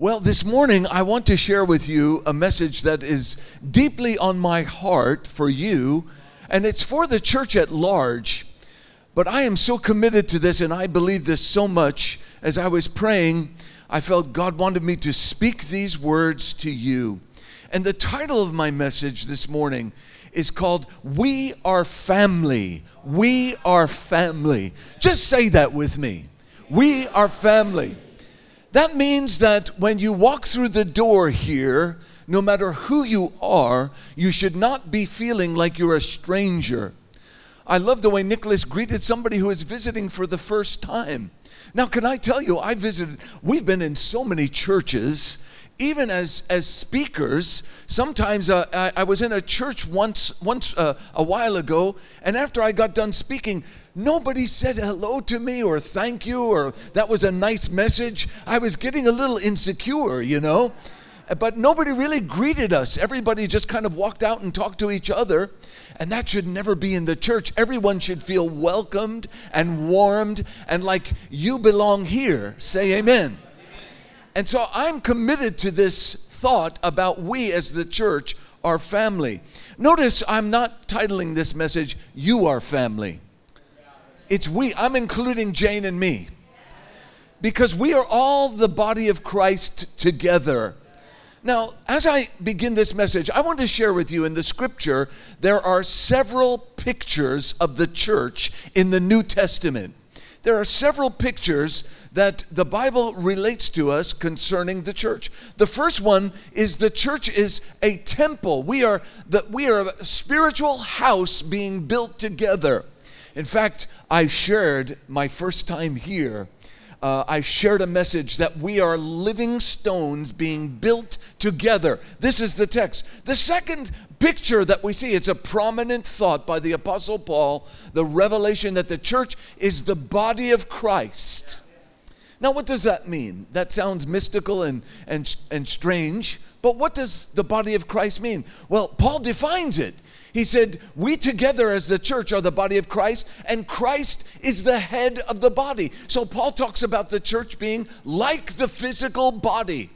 Well, this morning I want to share with you a message that is deeply on my heart for you, and it's for the church at large. But I am so committed to this, and I believe this so much. As I was praying, I felt God wanted me to speak these words to you. And the title of my message this morning is called We Are Family. We Are Family. Just say that with me. We are family. That means that when you walk through the door here, no matter who you are, you should not be feeling like you're a stranger. I love the way Nicholas greeted somebody who is visiting for the first time. Now, can I tell you, I visited, we've been in so many churches even as as speakers sometimes uh, I, I, was in a church once once uh, a while ago and after i got done speaking nobody said hello to me or thank you or that was a nice message. I was getting a little insecure you know? But nobody really greeted us. Everybody just kind of walked out and talked to each other. And that should never be in the church. Everyone should feel welcomed and warmed and like you belong here. Say amen. And so I'm committed to this thought about we as the church are family. Notice I'm not titling this message, You Are Family. It's we. I'm including Jane and me. Because we are all the body of Christ together. Now, as I begin this message, I want to share with you in the scripture, there are several pictures of the church in the New Testament. There are several pictures that the Bible relates to us concerning the church. The first one is the church is a temple. We are the, we are a spiritual house being built together. In fact, I shared my first time here. Uh, I shared a message that we are living stones being built together. This is the text. The second picture that we see, it's a prominent thought by the Apostle Paul, the revelation that the church is the body of Christ. Now, what does that mean? That sounds mystical and, and, and strange, but what does the body of Christ mean? Well, Paul defines it. He said, We together as the church are the body of Christ, and Christ is the head of the body. So Paul talks about the church being like the physical body.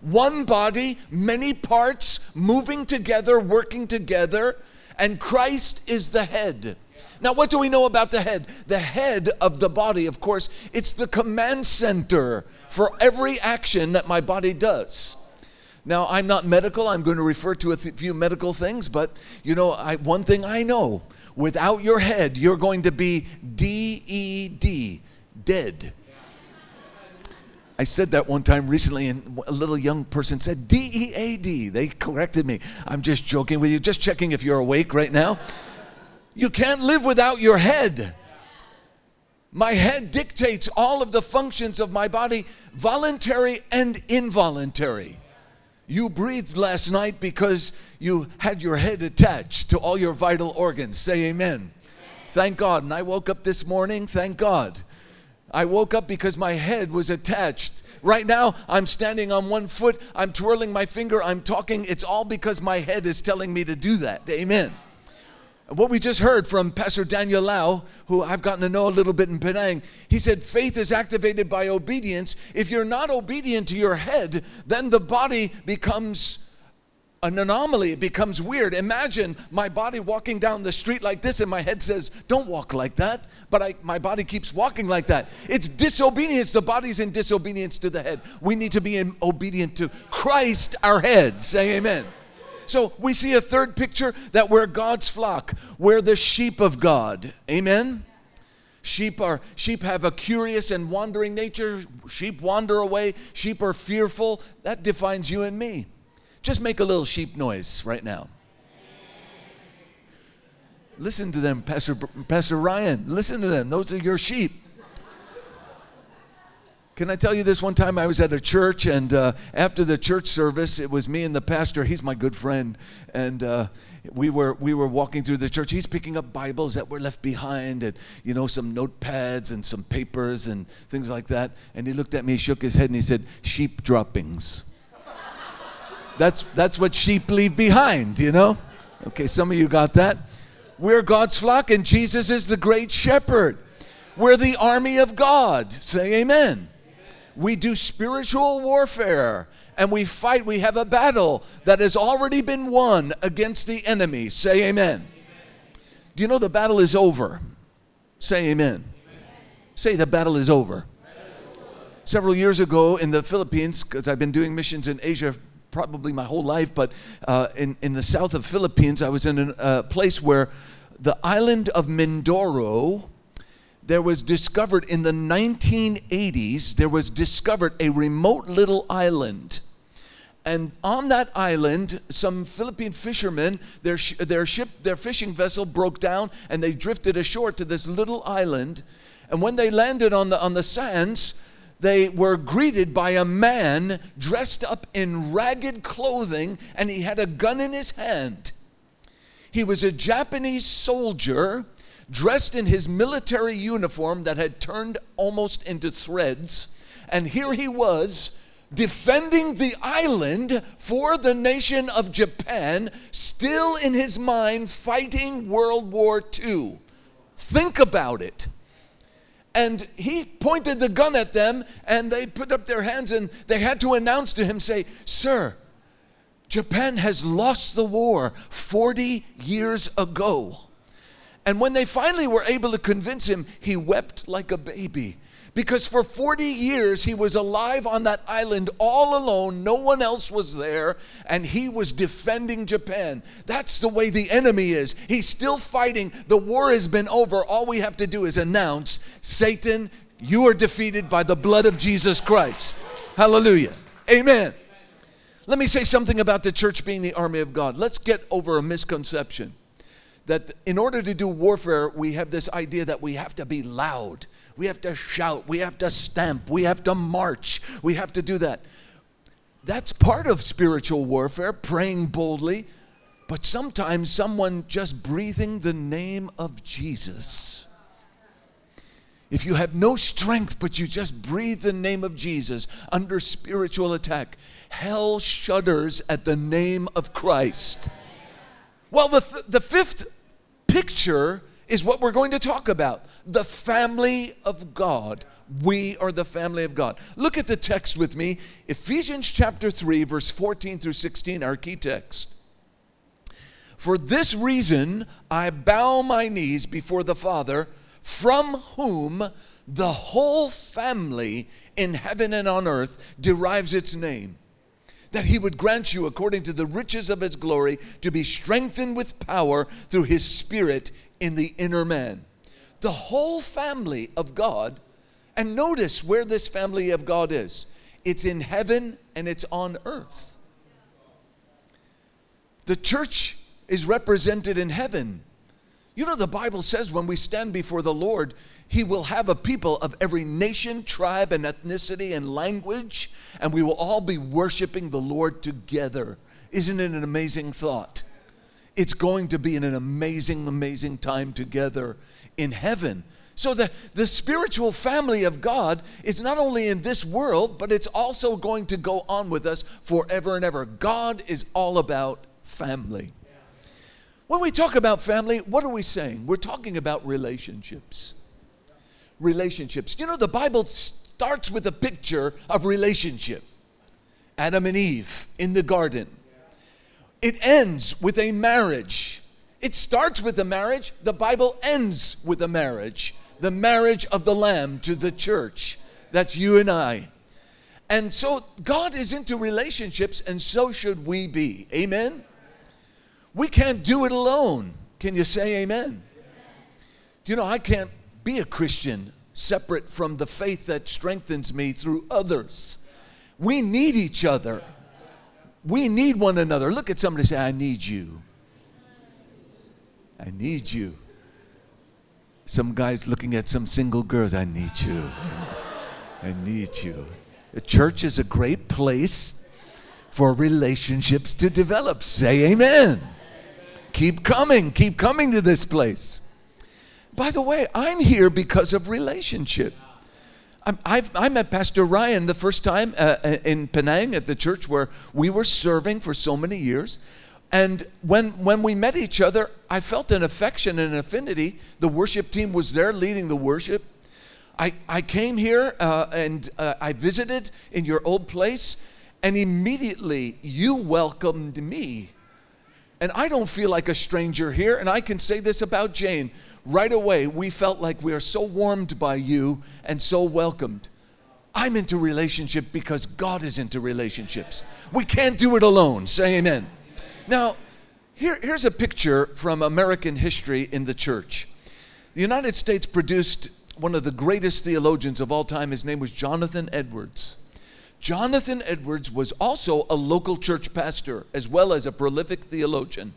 One body, many parts moving together, working together, and Christ is the head. Now, what do we know about the head? The head of the body, of course, it's the command center for every action that my body does. Now, I'm not medical. I'm going to refer to a th- few medical things, but you know, I, one thing I know without your head, you're going to be D E D, dead. I said that one time recently, and a little young person said D E A D. They corrected me. I'm just joking with you, just checking if you're awake right now. You can't live without your head. My head dictates all of the functions of my body, voluntary and involuntary. You breathed last night because you had your head attached to all your vital organs. Say amen. Thank God. And I woke up this morning, thank God. I woke up because my head was attached. Right now, I'm standing on one foot, I'm twirling my finger, I'm talking. It's all because my head is telling me to do that. Amen. What we just heard from Pastor Daniel Lau, who I've gotten to know a little bit in Penang, he said faith is activated by obedience. If you're not obedient to your head, then the body becomes an anomaly. It becomes weird. Imagine my body walking down the street like this, and my head says, Don't walk like that. But I, my body keeps walking like that. It's disobedience. The body's in disobedience to the head. We need to be in obedient to Christ, our head. Say amen. So we see a third picture that we're God's flock, we're the sheep of God. Amen. Sheep are sheep have a curious and wandering nature. Sheep wander away. Sheep are fearful. That defines you and me. Just make a little sheep noise right now. Listen to them, Pastor Pastor Ryan. Listen to them. Those are your sheep. Can I tell you this? One time I was at a church, and uh, after the church service, it was me and the pastor. He's my good friend, and uh, we were we were walking through the church. He's picking up Bibles that were left behind, and you know some notepads and some papers and things like that. And he looked at me, shook his head, and he said, "Sheep droppings." that's that's what sheep leave behind, you know. Okay, some of you got that. We're God's flock, and Jesus is the great shepherd. We're the army of God. Say Amen. We do spiritual warfare and we fight. We have a battle that has already been won against the enemy. Say amen. amen. Do you know the battle is over? Say amen. amen. Say the battle is over. Several years ago in the Philippines, because I've been doing missions in Asia probably my whole life, but uh, in, in the south of Philippines, I was in a uh, place where the island of Mindoro, there was discovered in the 1980s, there was discovered a remote little island. And on that island, some Philippine fishermen, their, sh- their ship, their fishing vessel broke down and they drifted ashore to this little island. And when they landed on the, on the sands, they were greeted by a man dressed up in ragged clothing and he had a gun in his hand. He was a Japanese soldier dressed in his military uniform that had turned almost into threads. And here he was defending the island for the nation of Japan, still in his mind fighting World War II. Think about it. And he pointed the gun at them, and they put up their hands, and they had to announce to him, say, Sir, Japan has lost the war 40 years ago. And when they finally were able to convince him, he wept like a baby. Because for 40 years he was alive on that island all alone, no one else was there, and he was defending Japan. That's the way the enemy is. He's still fighting. The war has been over. All we have to do is announce Satan, you are defeated by the blood of Jesus Christ. Hallelujah. Amen. Let me say something about the church being the army of God. Let's get over a misconception that in order to do warfare, we have this idea that we have to be loud, we have to shout, we have to stamp, we have to march, we have to do that. That's part of spiritual warfare, praying boldly, but sometimes someone just breathing the name of Jesus. If you have no strength, but you just breathe the name of Jesus under spiritual attack, hell shudders at the name of Christ. Well, the, th- the fifth picture is what we're going to talk about the family of God. We are the family of God. Look at the text with me Ephesians chapter 3, verse 14 through 16, our key text. For this reason, I bow my knees before the Father, from whom the whole family in heaven and on earth derives its name that he would grant you, according to the riches of his glory, to be strengthened with power through his spirit in the inner man. The whole family of God, and notice where this family of God is it's in heaven and it's on earth. The church is represented in heaven. You know, the Bible says when we stand before the Lord, he will have a people of every nation, tribe, and ethnicity and language, and we will all be worshiping the Lord together. Isn't it an amazing thought? It's going to be an amazing, amazing time together in heaven. So, the, the spiritual family of God is not only in this world, but it's also going to go on with us forever and ever. God is all about family. When we talk about family, what are we saying? We're talking about relationships relationships. You know, the Bible starts with a picture of relationship Adam and Eve in the garden. It ends with a marriage. It starts with a marriage, the Bible ends with a marriage. The marriage of the Lamb to the church. That's you and I. And so God is into relationships, and so should we be. Amen? We can't do it alone. Can you say amen? Do you know, I can't be a Christian separate from the faith that strengthens me through others. We need each other. We need one another. Look at somebody say, I need you. I need you. Some guys looking at some single girls, I need you. I need you. The church is a great place for relationships to develop. Say amen. Keep coming, keep coming to this place. By the way, I'm here because of relationship. I've, i met Pastor Ryan the first time uh, uh, in Penang at the church where we were serving for so many years. And when, when we met each other, I felt an affection and an affinity. The worship team was there leading the worship. I, I came here uh, and uh, I visited in your old place, and immediately you welcomed me. And I don't feel like a stranger here, and I can say this about Jane. Right away, we felt like we are so warmed by you and so welcomed. I'm into relationship because God is into relationships. We can't do it alone. Say amen. Now, here, here's a picture from American history in the church. The United States produced one of the greatest theologians of all time. His name was Jonathan Edwards. Jonathan Edwards was also a local church pastor as well as a prolific theologian.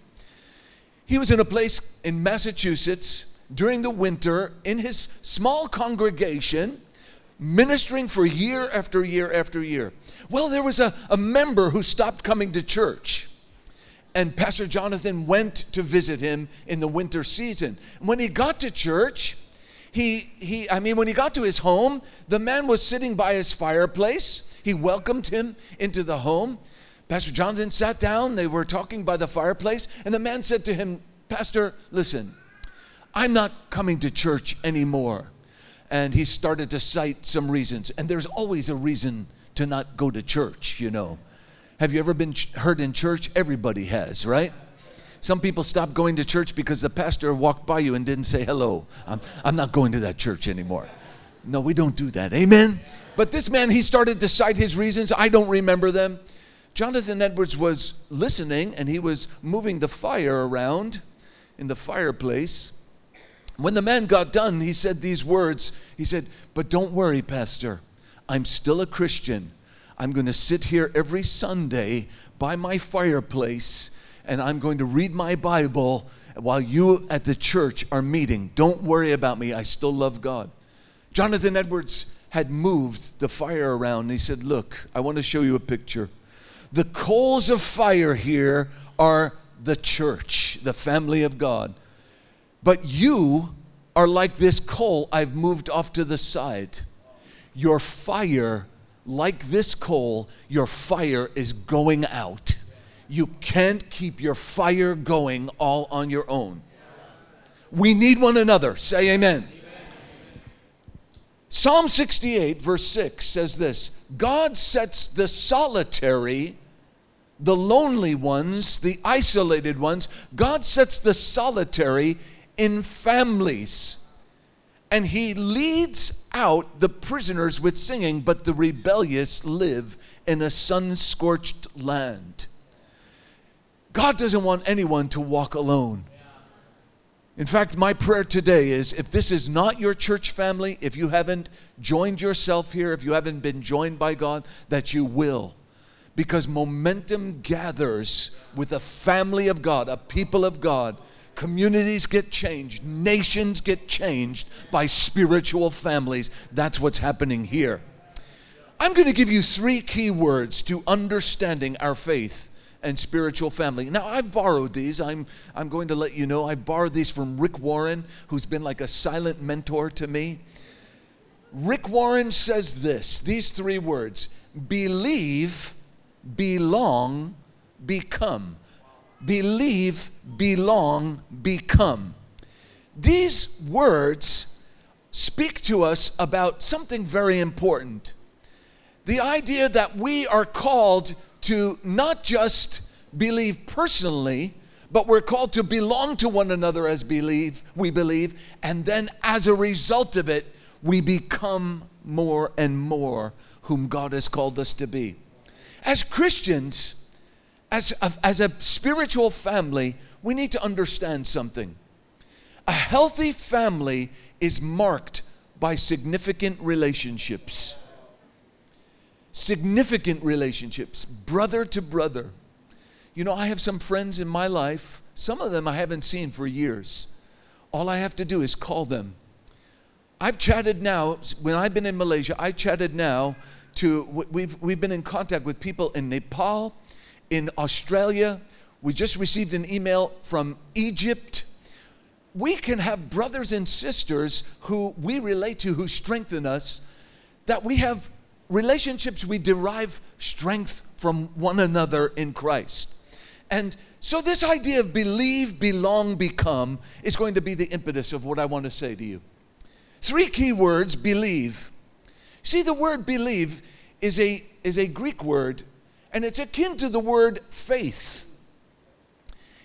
He was in a place in Massachusetts during the winter in his small congregation, ministering for year after year after year. Well, there was a, a member who stopped coming to church and Pastor Jonathan went to visit him in the winter season. When he got to church, he, he, I mean, when he got to his home, the man was sitting by his fireplace. He welcomed him into the home. Pastor Jonathan sat down. They were talking by the fireplace, and the man said to him, Pastor, listen, I'm not coming to church anymore. And he started to cite some reasons. And there's always a reason to not go to church, you know. Have you ever been hurt in church? Everybody has, right? Some people stop going to church because the pastor walked by you and didn't say hello. I'm, I'm not going to that church anymore. No, we don't do that. Amen? But this man, he started to cite his reasons. I don't remember them. Jonathan Edwards was listening and he was moving the fire around in the fireplace. When the man got done, he said these words. He said, But don't worry, Pastor. I'm still a Christian. I'm going to sit here every Sunday by my fireplace and I'm going to read my Bible while you at the church are meeting. Don't worry about me. I still love God. Jonathan Edwards had moved the fire around. he said, Look, I want to show you a picture. The coals of fire here are the church, the family of God. But you are like this coal I've moved off to the side. Your fire like this coal, your fire is going out. You can't keep your fire going all on your own. We need one another. Say amen. Psalm 68, verse 6 says this God sets the solitary, the lonely ones, the isolated ones, God sets the solitary in families and he leads out the prisoners with singing, but the rebellious live in a sun scorched land. God doesn't want anyone to walk alone. In fact, my prayer today is if this is not your church family, if you haven't joined yourself here, if you haven't been joined by God, that you will. Because momentum gathers with a family of God, a people of God Communities get changed, nations get changed by spiritual families. That's what's happening here. I'm going to give you three key words to understanding our faith and spiritual family. Now, I've borrowed these. I'm, I'm going to let you know I've borrowed these from Rick Warren, who's been like a silent mentor to me. Rick Warren says this these three words believe, belong, become believe, belong, become. These words speak to us about something very important. The idea that we are called to not just believe personally, but we're called to belong to one another as believe, we believe, and then as a result of it, we become more and more whom God has called us to be. As Christians, as a, as a spiritual family, we need to understand something. A healthy family is marked by significant relationships. Significant relationships, brother to brother. You know, I have some friends in my life, some of them I haven't seen for years. All I have to do is call them. I've chatted now, when I've been in Malaysia, I chatted now to, we've, we've been in contact with people in Nepal, in Australia. We just received an email from Egypt. We can have brothers and sisters who we relate to, who strengthen us, that we have relationships, we derive strength from one another in Christ. And so, this idea of believe, belong, become is going to be the impetus of what I want to say to you. Three key words believe. See, the word believe is a, is a Greek word, and it's akin to the word faith.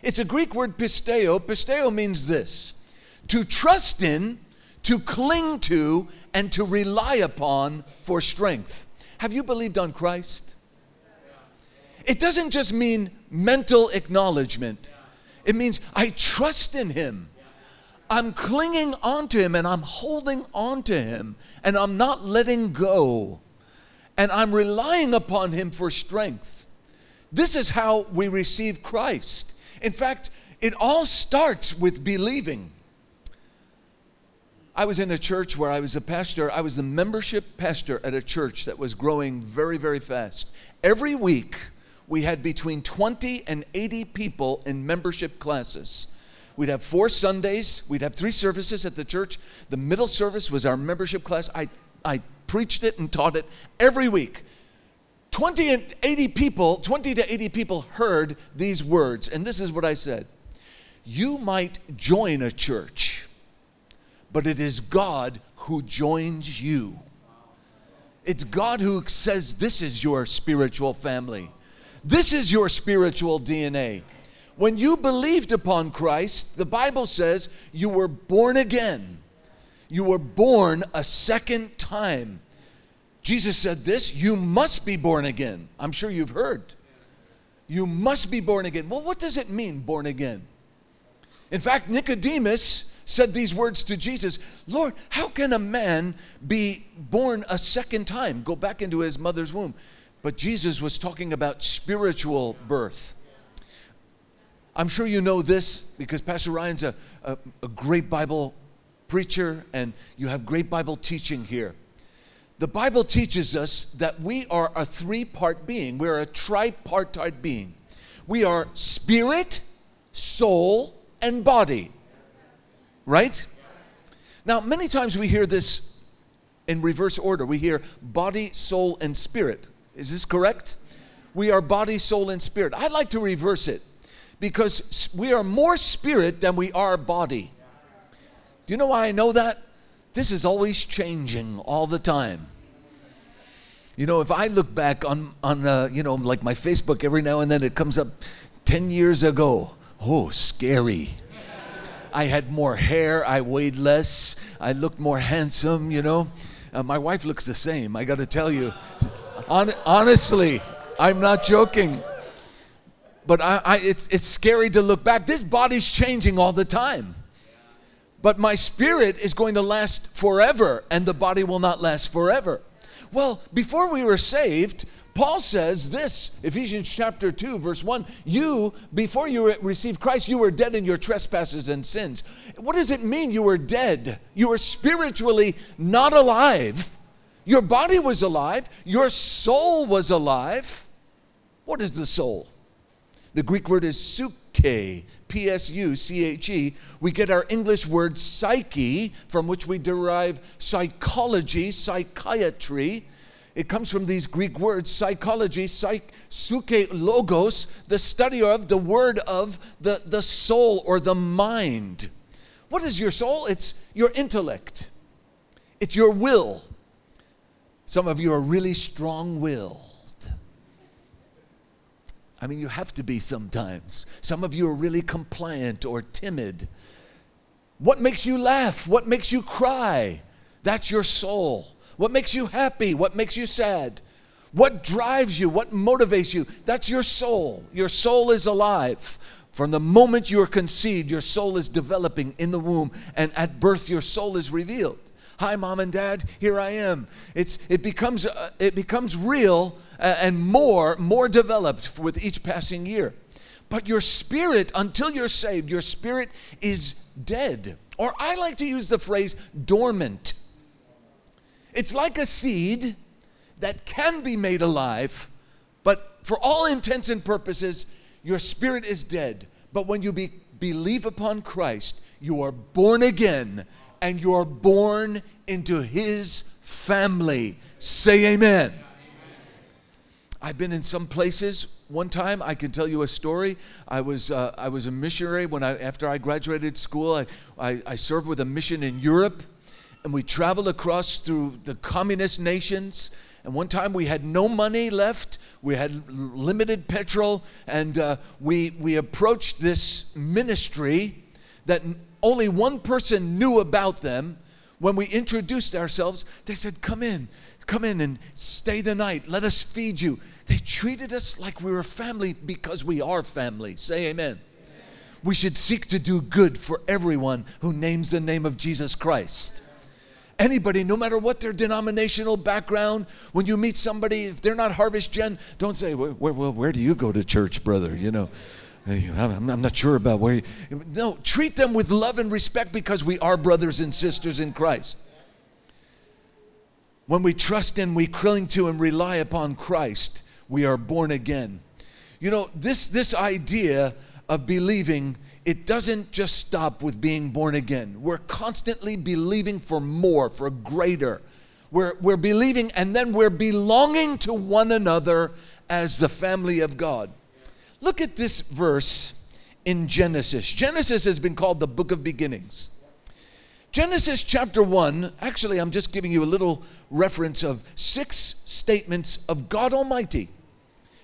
It's a Greek word pisteo. Pisteo means this to trust in, to cling to, and to rely upon for strength. Have you believed on Christ? It doesn't just mean mental acknowledgement, it means I trust in Him. I'm clinging onto Him and I'm holding onto Him and I'm not letting go. And I'm relying upon Him for strength. This is how we receive Christ. In fact, it all starts with believing. I was in a church where I was a pastor. I was the membership pastor at a church that was growing very, very fast. Every week, we had between 20 and 80 people in membership classes. We'd have four Sundays, we'd have three services at the church. The middle service was our membership class. I, I preached it and taught it every week. 20 and 80 people, 20 to 80 people heard these words, and this is what I said You might join a church, but it is God who joins you. It's God who says, This is your spiritual family, this is your spiritual DNA. When you believed upon Christ, the Bible says you were born again. You were born a second time. Jesus said this you must be born again. I'm sure you've heard. You must be born again. Well, what does it mean, born again? In fact, Nicodemus said these words to Jesus Lord, how can a man be born a second time, go back into his mother's womb? But Jesus was talking about spiritual birth. I'm sure you know this because Pastor Ryan's a, a, a great Bible preacher and you have great Bible teaching here. The Bible teaches us that we are a three part being, we're a tripartite being. We are spirit, soul, and body. Right? Now, many times we hear this in reverse order. We hear body, soul, and spirit. Is this correct? We are body, soul, and spirit. I'd like to reverse it because we are more spirit than we are body. Do you know why I know that? This is always changing all the time. You know, if I look back on, on uh, you know, like my Facebook every now and then, it comes up 10 years ago. Oh, scary. I had more hair, I weighed less, I looked more handsome, you know. Uh, my wife looks the same, I got to tell you. Hon- honestly, I'm not joking. But I, I, it's, it's scary to look back. This body's changing all the time. But my spirit is going to last forever, and the body will not last forever. Well, before we were saved, Paul says this, Ephesians chapter 2, verse 1 You, before you received Christ, you were dead in your trespasses and sins. What does it mean you were dead? You were spiritually not alive. Your body was alive, your soul was alive. What is the soul? The Greek word is suke, P S U C H E. We get our English word psyche, from which we derive psychology, psychiatry. It comes from these Greek words psychology, psych, suke, logos, the study of, the word of, the, the soul or the mind. What is your soul? It's your intellect, it's your will. Some of you are really strong willed. I mean, you have to be sometimes. Some of you are really compliant or timid. What makes you laugh? What makes you cry? That's your soul. What makes you happy? What makes you sad? What drives you? What motivates you? That's your soul. Your soul is alive. From the moment you are conceived, your soul is developing in the womb, and at birth, your soul is revealed. Hi, mom and dad, here I am. It's, it, becomes, uh, it becomes real uh, and more, more developed with each passing year. But your spirit, until you're saved, your spirit is dead. Or I like to use the phrase dormant. It's like a seed that can be made alive, but for all intents and purposes, your spirit is dead. But when you be, believe upon Christ, you are born again and you're born into his family. Say amen. I've been in some places. One time, I can tell you a story. I was uh, I was a missionary when I after I graduated school. I, I, I served with a mission in Europe, and we traveled across through the communist nations. And one time we had no money left, we had limited petrol, and uh, we, we approached this ministry that only one person knew about them. When we introduced ourselves, they said, Come in, come in and stay the night. Let us feed you. They treated us like we were family because we are family. Say amen. We should seek to do good for everyone who names the name of Jesus Christ anybody, no matter what their denominational background, when you meet somebody, if they're not Harvest Gen, don't say, where, where, where do you go to church, brother? You know, I'm not sure about where. You, no, treat them with love and respect because we are brothers and sisters in Christ. When we trust in, we cling to and rely upon Christ, we are born again. You know, this, this idea of believing it doesn't just stop with being born again. We're constantly believing for more, for greater. We're, we're believing and then we're belonging to one another as the family of God. Look at this verse in Genesis. Genesis has been called the book of beginnings. Genesis chapter 1, actually, I'm just giving you a little reference of six statements of God Almighty.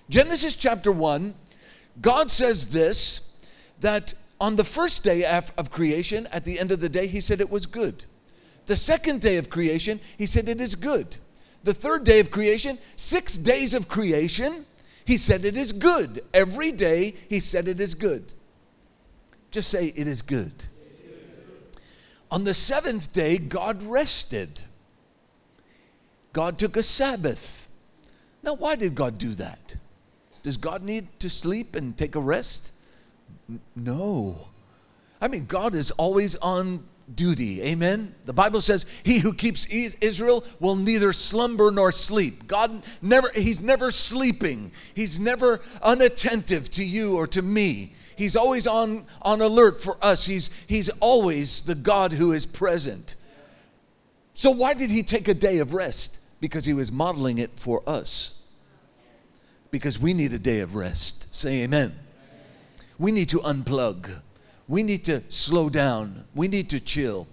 Genesis chapter 1, God says this that on the first day of creation, at the end of the day, he said it was good. The second day of creation, he said it is good. The third day of creation, six days of creation, he said it is good. Every day, he said it is good. Just say, it is good. On the seventh day, God rested. God took a Sabbath. Now, why did God do that? Does God need to sleep and take a rest? No. I mean, God is always on duty. Amen. The Bible says, "He who keeps Israel will neither slumber nor sleep." God never he's never sleeping. He's never unattentive to you or to me. He's always on on alert for us. He's he's always the God who is present. So why did he take a day of rest? Because he was modeling it for us. Because we need a day of rest. Say amen. We need to unplug. We need to slow down. We need to chill.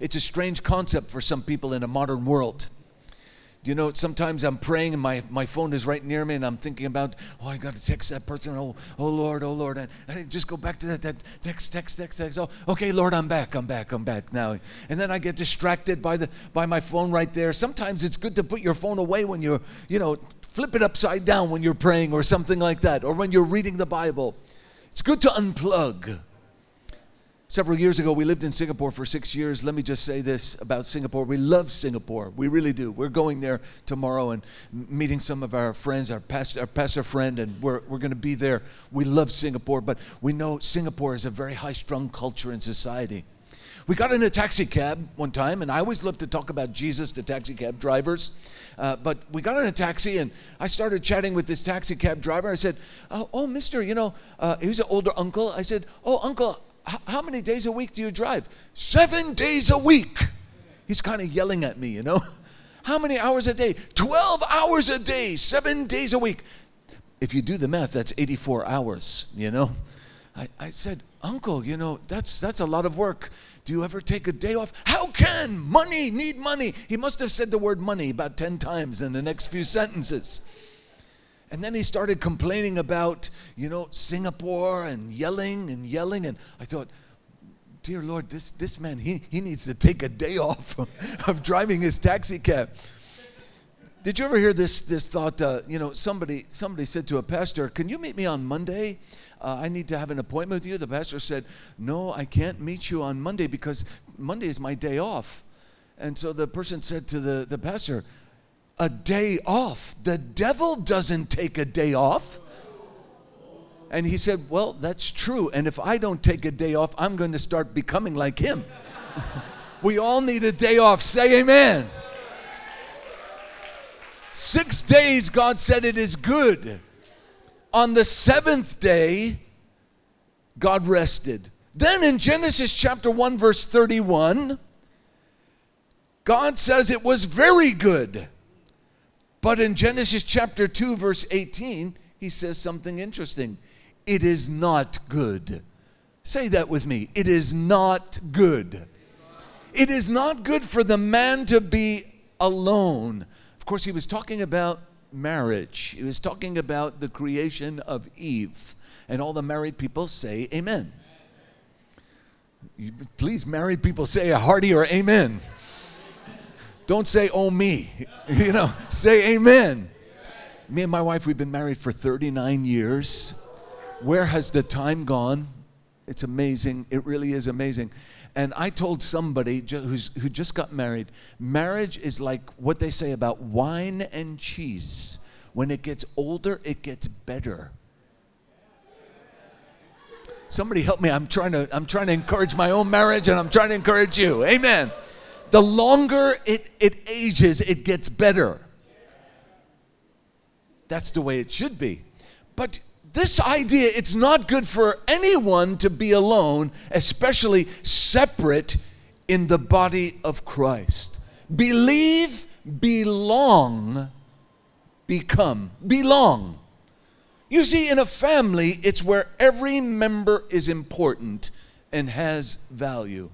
It's a strange concept for some people in a modern world. You know, sometimes I'm praying and my, my phone is right near me and I'm thinking about, oh, I got to text that person. Oh, oh Lord, oh Lord. And I just go back to that, that text, text, text, text. Oh, okay, Lord, I'm back, I'm back, I'm back now. And then I get distracted by, the, by my phone right there. Sometimes it's good to put your phone away when you're, you know, flip it upside down when you're praying or something like that, or when you're reading the Bible. It's good to unplug. Several years ago, we lived in Singapore for six years. Let me just say this about Singapore. We love Singapore. We really do. We're going there tomorrow and meeting some of our friends, our pastor, our pastor friend, and we're, we're going to be there. We love Singapore, but we know Singapore is a very high strung culture and society. We got in a taxi cab one time, and I always love to talk about Jesus to taxi cab drivers. Uh, but we got in a taxi, and I started chatting with this taxi cab driver. I said, Oh, oh mister, you know, uh, he was an older uncle. I said, Oh, uncle, h- how many days a week do you drive? Seven days a week. He's kind of yelling at me, you know. How many hours a day? 12 hours a day, seven days a week. If you do the math, that's 84 hours, you know. I, I said, Uncle, you know, that's, that's a lot of work. Do you ever take a day off? How can money need money? He must have said the word money about 10 times in the next few sentences. And then he started complaining about, you know, Singapore and yelling and yelling. And I thought, dear Lord, this, this man, he, he needs to take a day off of driving his taxi cab. Did you ever hear this, this thought? Uh, you know, somebody, somebody said to a pastor, Can you meet me on Monday? Uh, I need to have an appointment with you. The pastor said, No, I can't meet you on Monday because Monday is my day off. And so the person said to the, the pastor, A day off? The devil doesn't take a day off. And he said, Well, that's true. And if I don't take a day off, I'm going to start becoming like him. we all need a day off. Say amen. Six days, God said it is good. On the seventh day, God rested. Then in Genesis chapter 1, verse 31, God says it was very good. But in Genesis chapter 2, verse 18, he says something interesting. It is not good. Say that with me. It is not good. It is not good for the man to be alone. Of course, he was talking about marriage, he was talking about the creation of Eve. And all the married people say, Amen. Please, married people, say a hearty or amen. Don't say, oh, me. You know, say amen. Me and my wife, we've been married for 39 years. Where has the time gone? It's amazing. It really is amazing. And I told somebody who's, who just got married marriage is like what they say about wine and cheese. When it gets older, it gets better. Somebody help me. I'm trying to I'm trying to encourage my own marriage and I'm trying to encourage you. Amen. The longer it, it ages, it gets better. That's the way it should be. But this idea, it's not good for anyone to be alone, especially separate in the body of Christ. Believe, belong, become. Belong. You see, in a family, it's where every member is important and has value.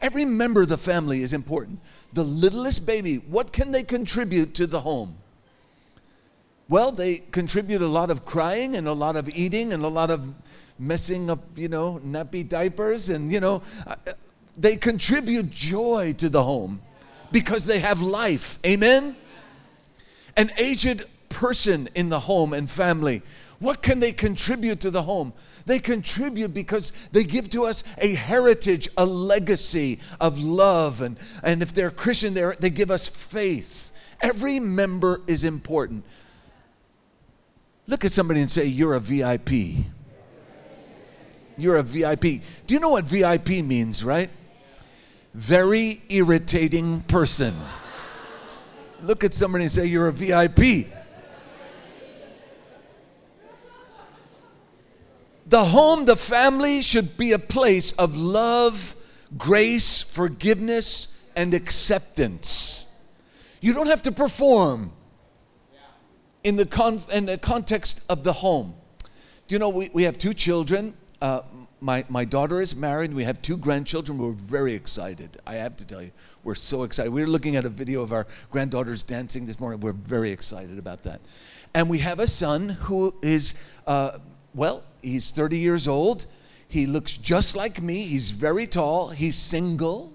Every member of the family is important. The littlest baby, what can they contribute to the home? Well, they contribute a lot of crying and a lot of eating and a lot of messing up, you know, nappy diapers and, you know, uh, they contribute joy to the home because they have life. Amen? An aged person in the home and family, what can they contribute to the home? They contribute because they give to us a heritage, a legacy of love. And, and if they're Christian, they're, they give us faith. Every member is important. Look at somebody and say, You're a VIP. You're a VIP. Do you know what VIP means, right? Very irritating person. Look at somebody and say, You're a VIP. The home, the family should be a place of love, grace, forgiveness, and acceptance. You don't have to perform in the, con- in the context of the home. Do you know, we, we have two children. Uh, my, my daughter is married. We have two grandchildren. We're very excited. I have to tell you, we're so excited. We were looking at a video of our granddaughters dancing this morning. We're very excited about that. And we have a son who is, uh, well, he's 30 years old. He looks just like me. He's very tall. He's single.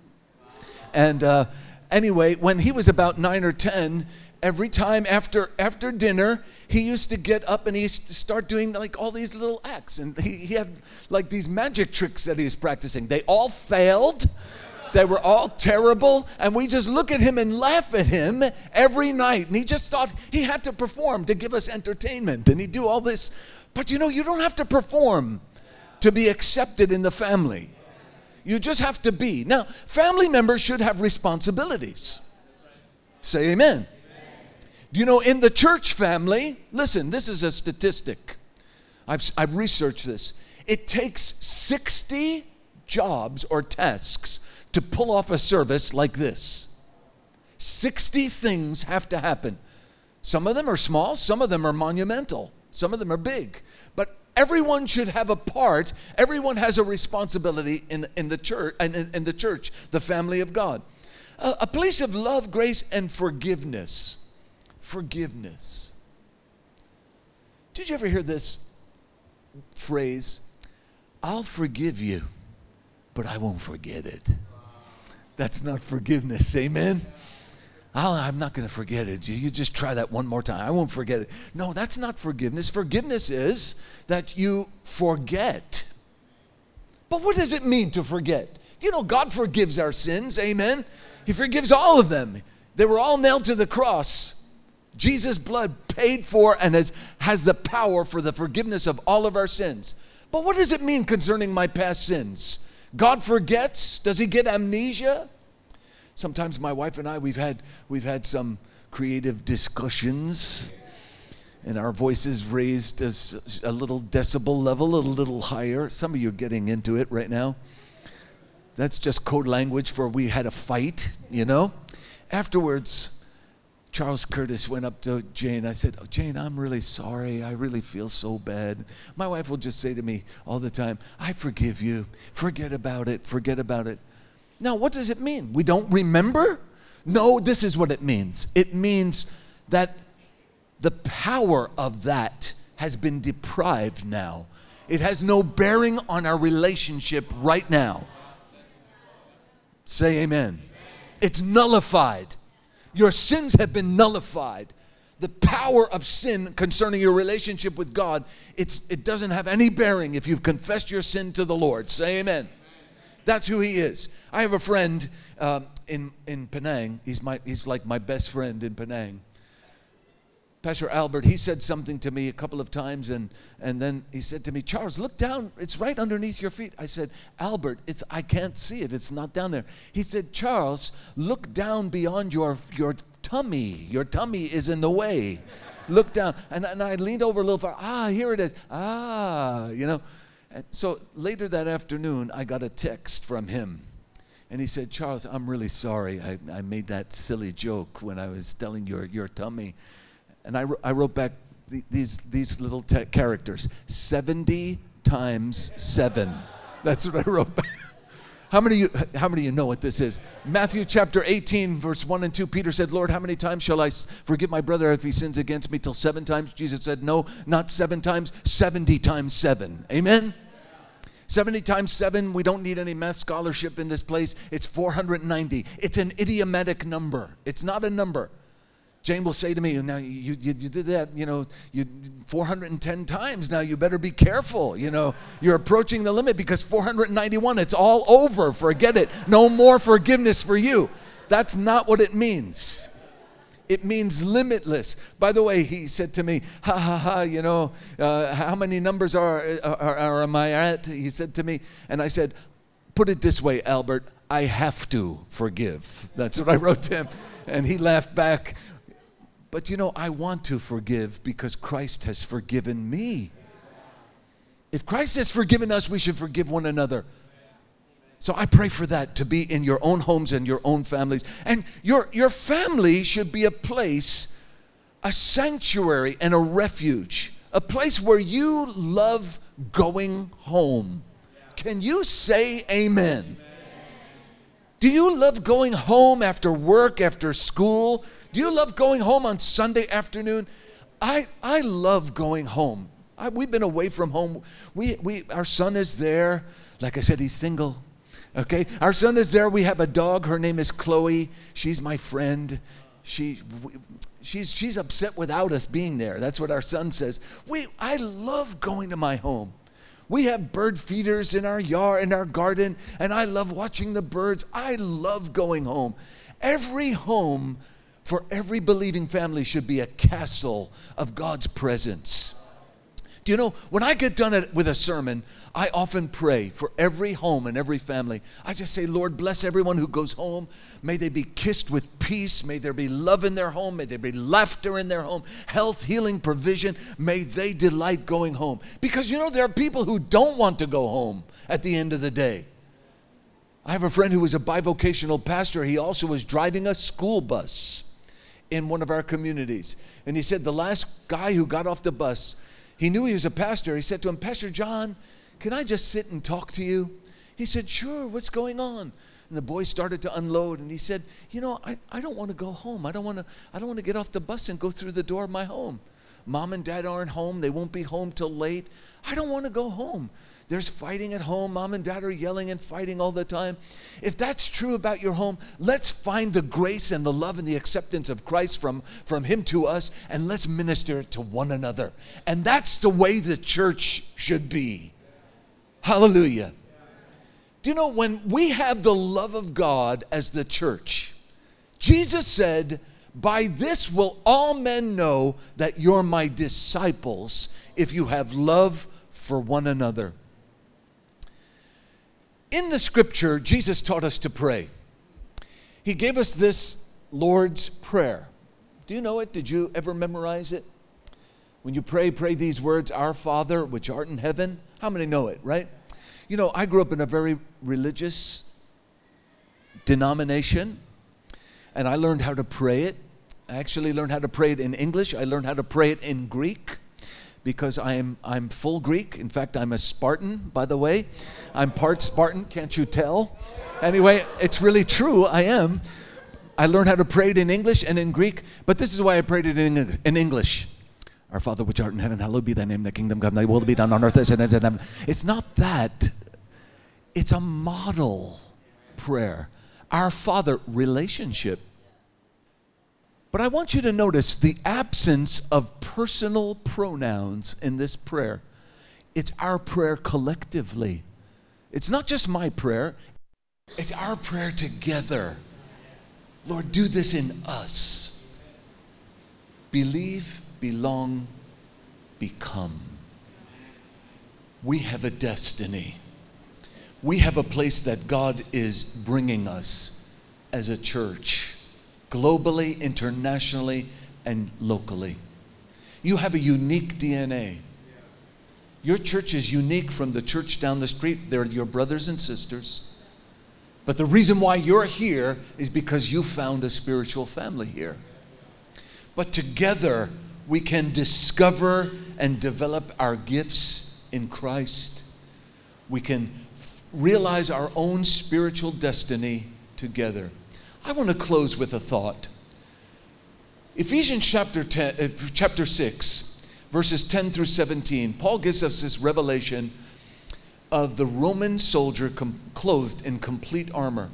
And uh, anyway, when he was about nine or 10, every time after after dinner he used to get up and he used to start doing like all these little acts. And he, he had like these magic tricks that he was practicing. They all failed. They were all terrible. And we just look at him and laugh at him every night. And he just thought he had to perform to give us entertainment. And he'd do all this. But you know you don't have to perform to be accepted in the family. You just have to be. Now family members should have responsibilities. Say amen you know in the church family, listen, this is a statistic. I've, I've researched this. It takes 60 jobs or tasks to pull off a service like this. 60 things have to happen. Some of them are small, some of them are monumental, some of them are big. But everyone should have a part, everyone has a responsibility in, in, the, church, in, in the church, the family of God. A, a place of love, grace, and forgiveness forgiveness. Did you ever hear this phrase? I'll forgive you, but I won't forget it. That's not forgiveness. Amen. i am not going to forget it. You just try that one more time. I won't forget it. No, that's not forgiveness. Forgiveness is that you forget. But what does it mean to forget? You know, God forgives our sins. Amen. He forgives all of them. They were all nailed to the cross. Jesus' blood paid for and has, has the power for the forgiveness of all of our sins. But what does it mean concerning my past sins? God forgets? Does he get amnesia? Sometimes my wife and I we've had we've had some creative discussions and our voices raised as a little decibel level, a little higher. Some of you are getting into it right now. That's just code language for we had a fight, you know? Afterwards, Charles Curtis went up to Jane. I said, oh, Jane, I'm really sorry. I really feel so bad. My wife will just say to me all the time, I forgive you. Forget about it. Forget about it. Now, what does it mean? We don't remember? No, this is what it means it means that the power of that has been deprived now. It has no bearing on our relationship right now. Say amen. It's nullified. Your sins have been nullified. The power of sin concerning your relationship with God, it's, it doesn't have any bearing if you've confessed your sin to the Lord. Say amen. That's who he is. I have a friend um, in, in Penang. He's, my, he's like my best friend in Penang. Pastor Albert, he said something to me a couple of times, and, and then he said to me, Charles, look down. It's right underneath your feet. I said, Albert, it's, I can't see it. It's not down there. He said, Charles, look down beyond your, your tummy. Your tummy is in the way. look down. And, and I leaned over a little far. Ah, here it is. Ah, you know. And so later that afternoon, I got a text from him. And he said, Charles, I'm really sorry. I, I made that silly joke when I was telling your, your tummy. And I, I wrote back these, these little te- characters 70 times 7. That's what I wrote back. How many, you, how many of you know what this is? Matthew chapter 18, verse 1 and 2. Peter said, Lord, how many times shall I forgive my brother if he sins against me? Till seven times? Jesus said, No, not seven times, 70 times seven. Amen? 70 times 7, we don't need any math scholarship in this place. It's 490. It's an idiomatic number, it's not a number. Jane will say to me, now you, you, you, did that, you know, you 410 times. Now you better be careful. You know, you're approaching the limit because 491, it's all over. Forget it. No more forgiveness for you. That's not what it means. It means limitless. By the way, he said to me, ha ha ha, you know, uh, how many numbers are, are, are, am I at? He said to me, and I said, put it this way, Albert, I have to forgive. That's what I wrote to him. And he laughed back, but you know, I want to forgive because Christ has forgiven me. If Christ has forgiven us, we should forgive one another. So I pray for that to be in your own homes and your own families. And your, your family should be a place, a sanctuary and a refuge, a place where you love going home. Can you say amen? Do you love going home after work, after school? Do you love going home on Sunday afternoon? I, I love going home. I, we've been away from home. We, we, our son is there. Like I said, he's single. Okay? Our son is there. We have a dog. Her name is Chloe. She's my friend. She, she's, she's upset without us being there. That's what our son says. We, I love going to my home. We have bird feeders in our yard, in our garden, and I love watching the birds. I love going home. Every home for every believing family should be a castle of God's presence. Do you know, when I get done with a sermon, I often pray for every home and every family. I just say, Lord, bless everyone who goes home. May they be kissed with peace. May there be love in their home. May there be laughter in their home, health, healing, provision. May they delight going home. Because you know, there are people who don't want to go home at the end of the day. I have a friend who was a bivocational pastor. He also was driving a school bus in one of our communities. And he said, the last guy who got off the bus, he knew he was a pastor. He said to him, Pastor John, can I just sit and talk to you? He said, Sure, what's going on? And the boy started to unload and he said, You know, I, I don't want to go home. I don't want to I don't want to get off the bus and go through the door of my home. Mom and dad aren't home. They won't be home till late. I don't want to go home. There's fighting at home. Mom and dad are yelling and fighting all the time. If that's true about your home, let's find the grace and the love and the acceptance of Christ from, from Him to us and let's minister to one another. And that's the way the church should be. Hallelujah. Do you know when we have the love of God as the church, Jesus said, By this will all men know that you're my disciples if you have love for one another. In the scripture, Jesus taught us to pray. He gave us this Lord's Prayer. Do you know it? Did you ever memorize it? When you pray, pray these words Our Father, which art in heaven. How many know it, right? You know, I grew up in a very religious denomination, and I learned how to pray it. I actually learned how to pray it in English, I learned how to pray it in Greek because I am I'm full Greek. In fact, I'm a Spartan, by the way. I'm part Spartan, can't you tell? Anyway, it's really true. I am. I learned how to pray it in English and in Greek, but this is why I prayed it in, in English. Our Father which art in heaven, hallowed be thy name, thy kingdom come, thy will be done on earth as it is in heaven. It's not that. It's a model prayer. Our Father relationship. But I want you to notice the absence of personal pronouns in this prayer. It's our prayer collectively. It's not just my prayer, it's our prayer together. Lord, do this in us. Believe, belong, become. We have a destiny. We have a place that God is bringing us as a church, globally, internationally, and locally. You have a unique DNA. Your church is unique from the church down the street. They're your brothers and sisters. But the reason why you're here is because you found a spiritual family here. But together, we can discover and develop our gifts in Christ. We can realize our own spiritual destiny together. I want to close with a thought. Ephesians chapter, 10, uh, chapter 6, verses 10 through 17, Paul gives us this revelation of the Roman soldier com- clothed in complete armor.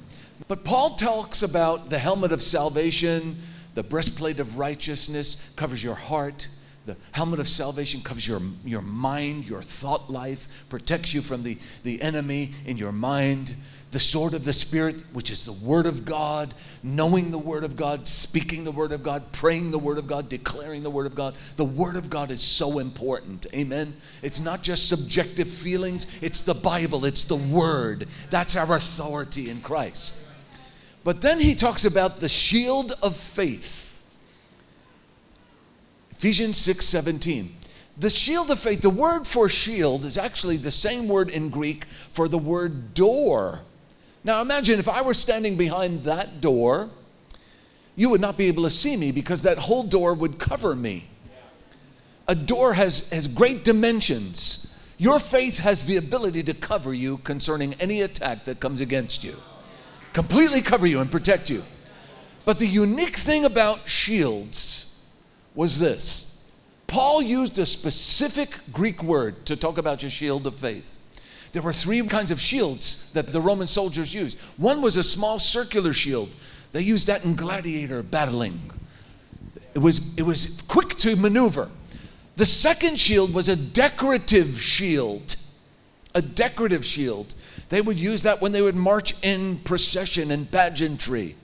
But Paul talks about the helmet of salvation, the breastplate of righteousness covers your heart. The helmet of salvation covers your, your mind, your thought life, protects you from the, the enemy in your mind the sword of the Spirit, which is the Word of God, knowing the Word of God, speaking the Word of God, praying the Word of God, declaring the Word of God. The Word of God is so important. Amen. It's not just subjective feelings, it's the Bible, it's the Word. That's our authority in Christ. But then he talks about the shield of faith. Ephesians 6 17. The shield of faith, the word for shield is actually the same word in Greek for the word door. Now imagine if I were standing behind that door, you would not be able to see me because that whole door would cover me. A door has, has great dimensions. Your faith has the ability to cover you concerning any attack that comes against you, completely cover you and protect you. But the unique thing about shields was this Paul used a specific Greek word to talk about your shield of faith. There were three kinds of shields that the Roman soldiers used. One was a small circular shield. They used that in gladiator battling. It was, it was quick to maneuver. The second shield was a decorative shield. A decorative shield. They would use that when they would march in procession and pageantry.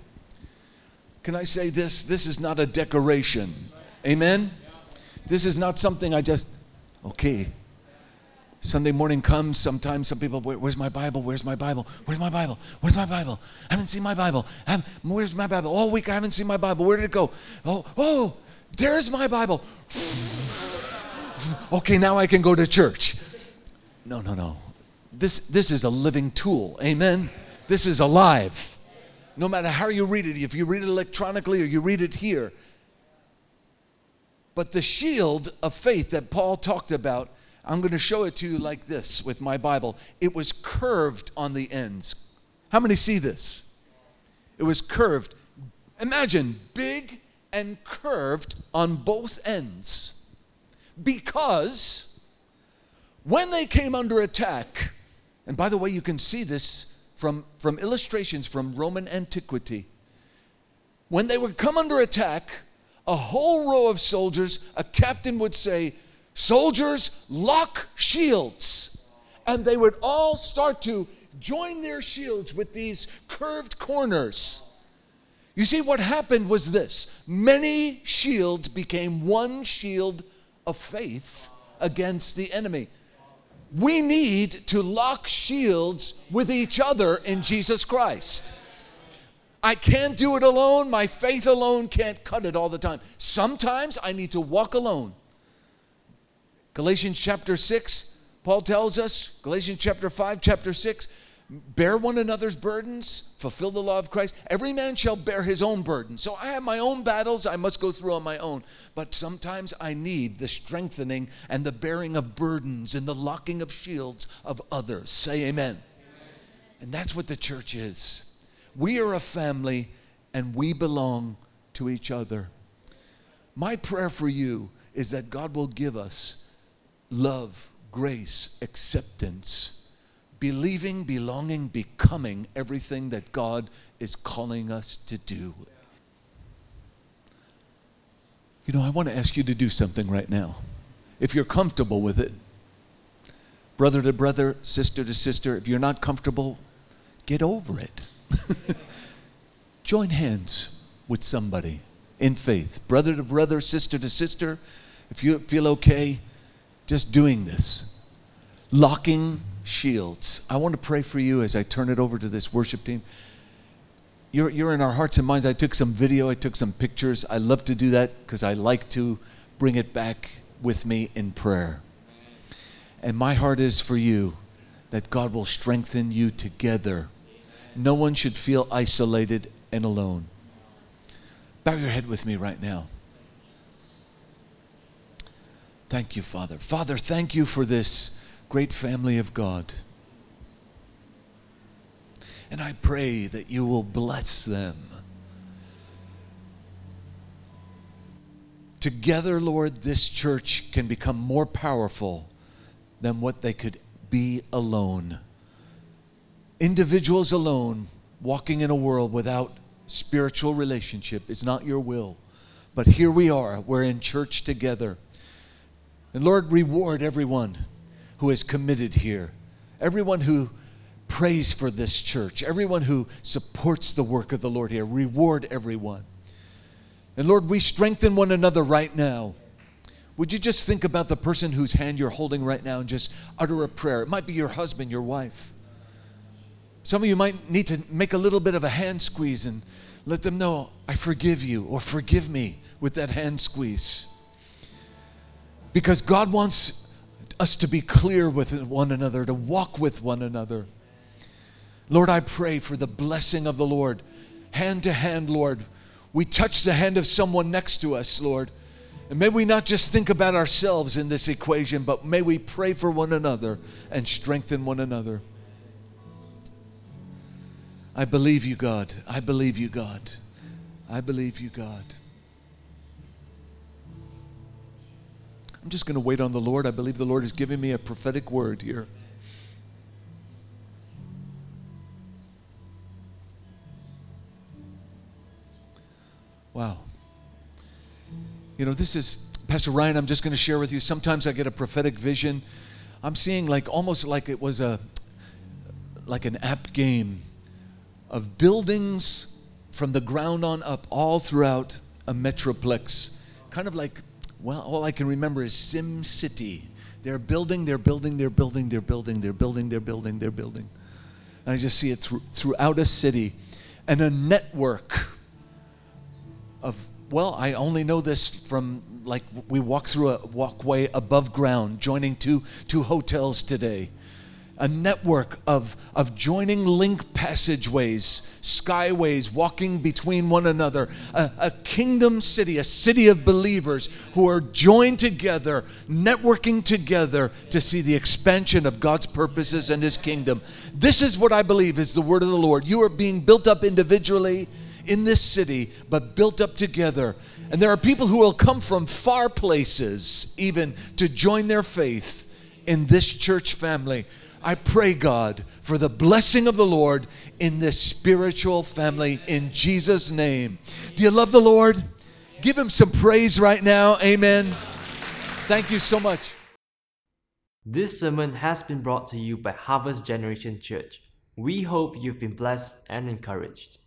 Can I say this? This is not a decoration. Amen? This is not something I just, okay, Sunday morning comes, sometimes some people, Where, where's my Bible? Where's my Bible? Where's my Bible? Where's my Bible? I haven't seen my Bible. where's my Bible? All week I haven't seen my Bible. Where did it go? Oh, oh, there's my Bible. okay, now I can go to church. No, no, no. This, this is a living tool. Amen. This is alive. No matter how you read it, if you read it electronically or you read it here. But the shield of faith that Paul talked about I'm going to show it to you like this with my Bible. It was curved on the ends. How many see this? It was curved. Imagine big and curved on both ends. Because when they came under attack, and by the way, you can see this from, from illustrations from Roman antiquity. When they would come under attack, a whole row of soldiers, a captain would say, soldiers lock shields. And they would all start to join their shields with these curved corners. You see, what happened was this many shields became one shield of faith against the enemy. We need to lock shields with each other in Jesus Christ. I can't do it alone. My faith alone can't cut it all the time. Sometimes I need to walk alone. Galatians chapter 6, Paul tells us, Galatians chapter 5, chapter 6, bear one another's burdens, fulfill the law of Christ. Every man shall bear his own burden. So I have my own battles I must go through on my own. But sometimes I need the strengthening and the bearing of burdens and the locking of shields of others. Say amen. amen. And that's what the church is. We are a family and we belong to each other. My prayer for you is that God will give us love, grace, acceptance believing, belonging, becoming everything that God is calling us to do. You know, I want to ask you to do something right now. If you're comfortable with it, brother to brother, sister to sister, if you're not comfortable, get over it. Join hands with somebody in faith, brother to brother, sister to sister. If you feel okay, just doing this, locking shields. I want to pray for you as I turn it over to this worship team. You're, you're in our hearts and minds. I took some video, I took some pictures. I love to do that because I like to bring it back with me in prayer. And my heart is for you that God will strengthen you together. No one should feel isolated and alone. Bow your head with me right now. Thank you, Father. Father, thank you for this great family of God. And I pray that you will bless them. Together, Lord, this church can become more powerful than what they could be alone. Individuals alone, walking in a world without spiritual relationship, is not your will. But here we are, we're in church together. And Lord, reward everyone who is committed here, everyone who prays for this church, everyone who supports the work of the Lord here. Reward everyone. And Lord, we strengthen one another right now. Would you just think about the person whose hand you're holding right now and just utter a prayer? It might be your husband, your wife. Some of you might need to make a little bit of a hand squeeze and let them know, I forgive you or forgive me with that hand squeeze. Because God wants us to be clear with one another, to walk with one another. Lord, I pray for the blessing of the Lord, hand to hand, Lord. We touch the hand of someone next to us, Lord. And may we not just think about ourselves in this equation, but may we pray for one another and strengthen one another. I believe you, God. I believe you, God. I believe you, God. I'm just going to wait on the Lord. I believe the Lord is giving me a prophetic word here. Wow. You know, this is, Pastor Ryan, I'm just going to share with you. Sometimes I get a prophetic vision. I'm seeing like almost like it was a, like an app game of buildings from the ground on up all throughout a metroplex. Kind of like well, all I can remember is Sim City. They're building, they're building, they're building, they're building, they're building, they're building, they're building. And I just see it through, throughout a city and a network of, well, I only know this from like we walk through a walkway above ground, joining two, two hotels today a network of, of joining link passageways, skyways, walking between one another, a, a, kingdom city, a city of believers who are joined together, networking together to see the expansion of God's purposes and His kingdom. This is what I believe is the word of the Lord. You are being built up individually in this city, but built up together. And there are people who will come from far places even to join their faith in this church family. I pray, God, for the blessing of the Lord in this spiritual family in Jesus' name. Do you love the Lord? Give him some praise right now. Amen. Thank you so much. This sermon has been brought to you by Harvest Generation Church. We hope you've been blessed and encouraged.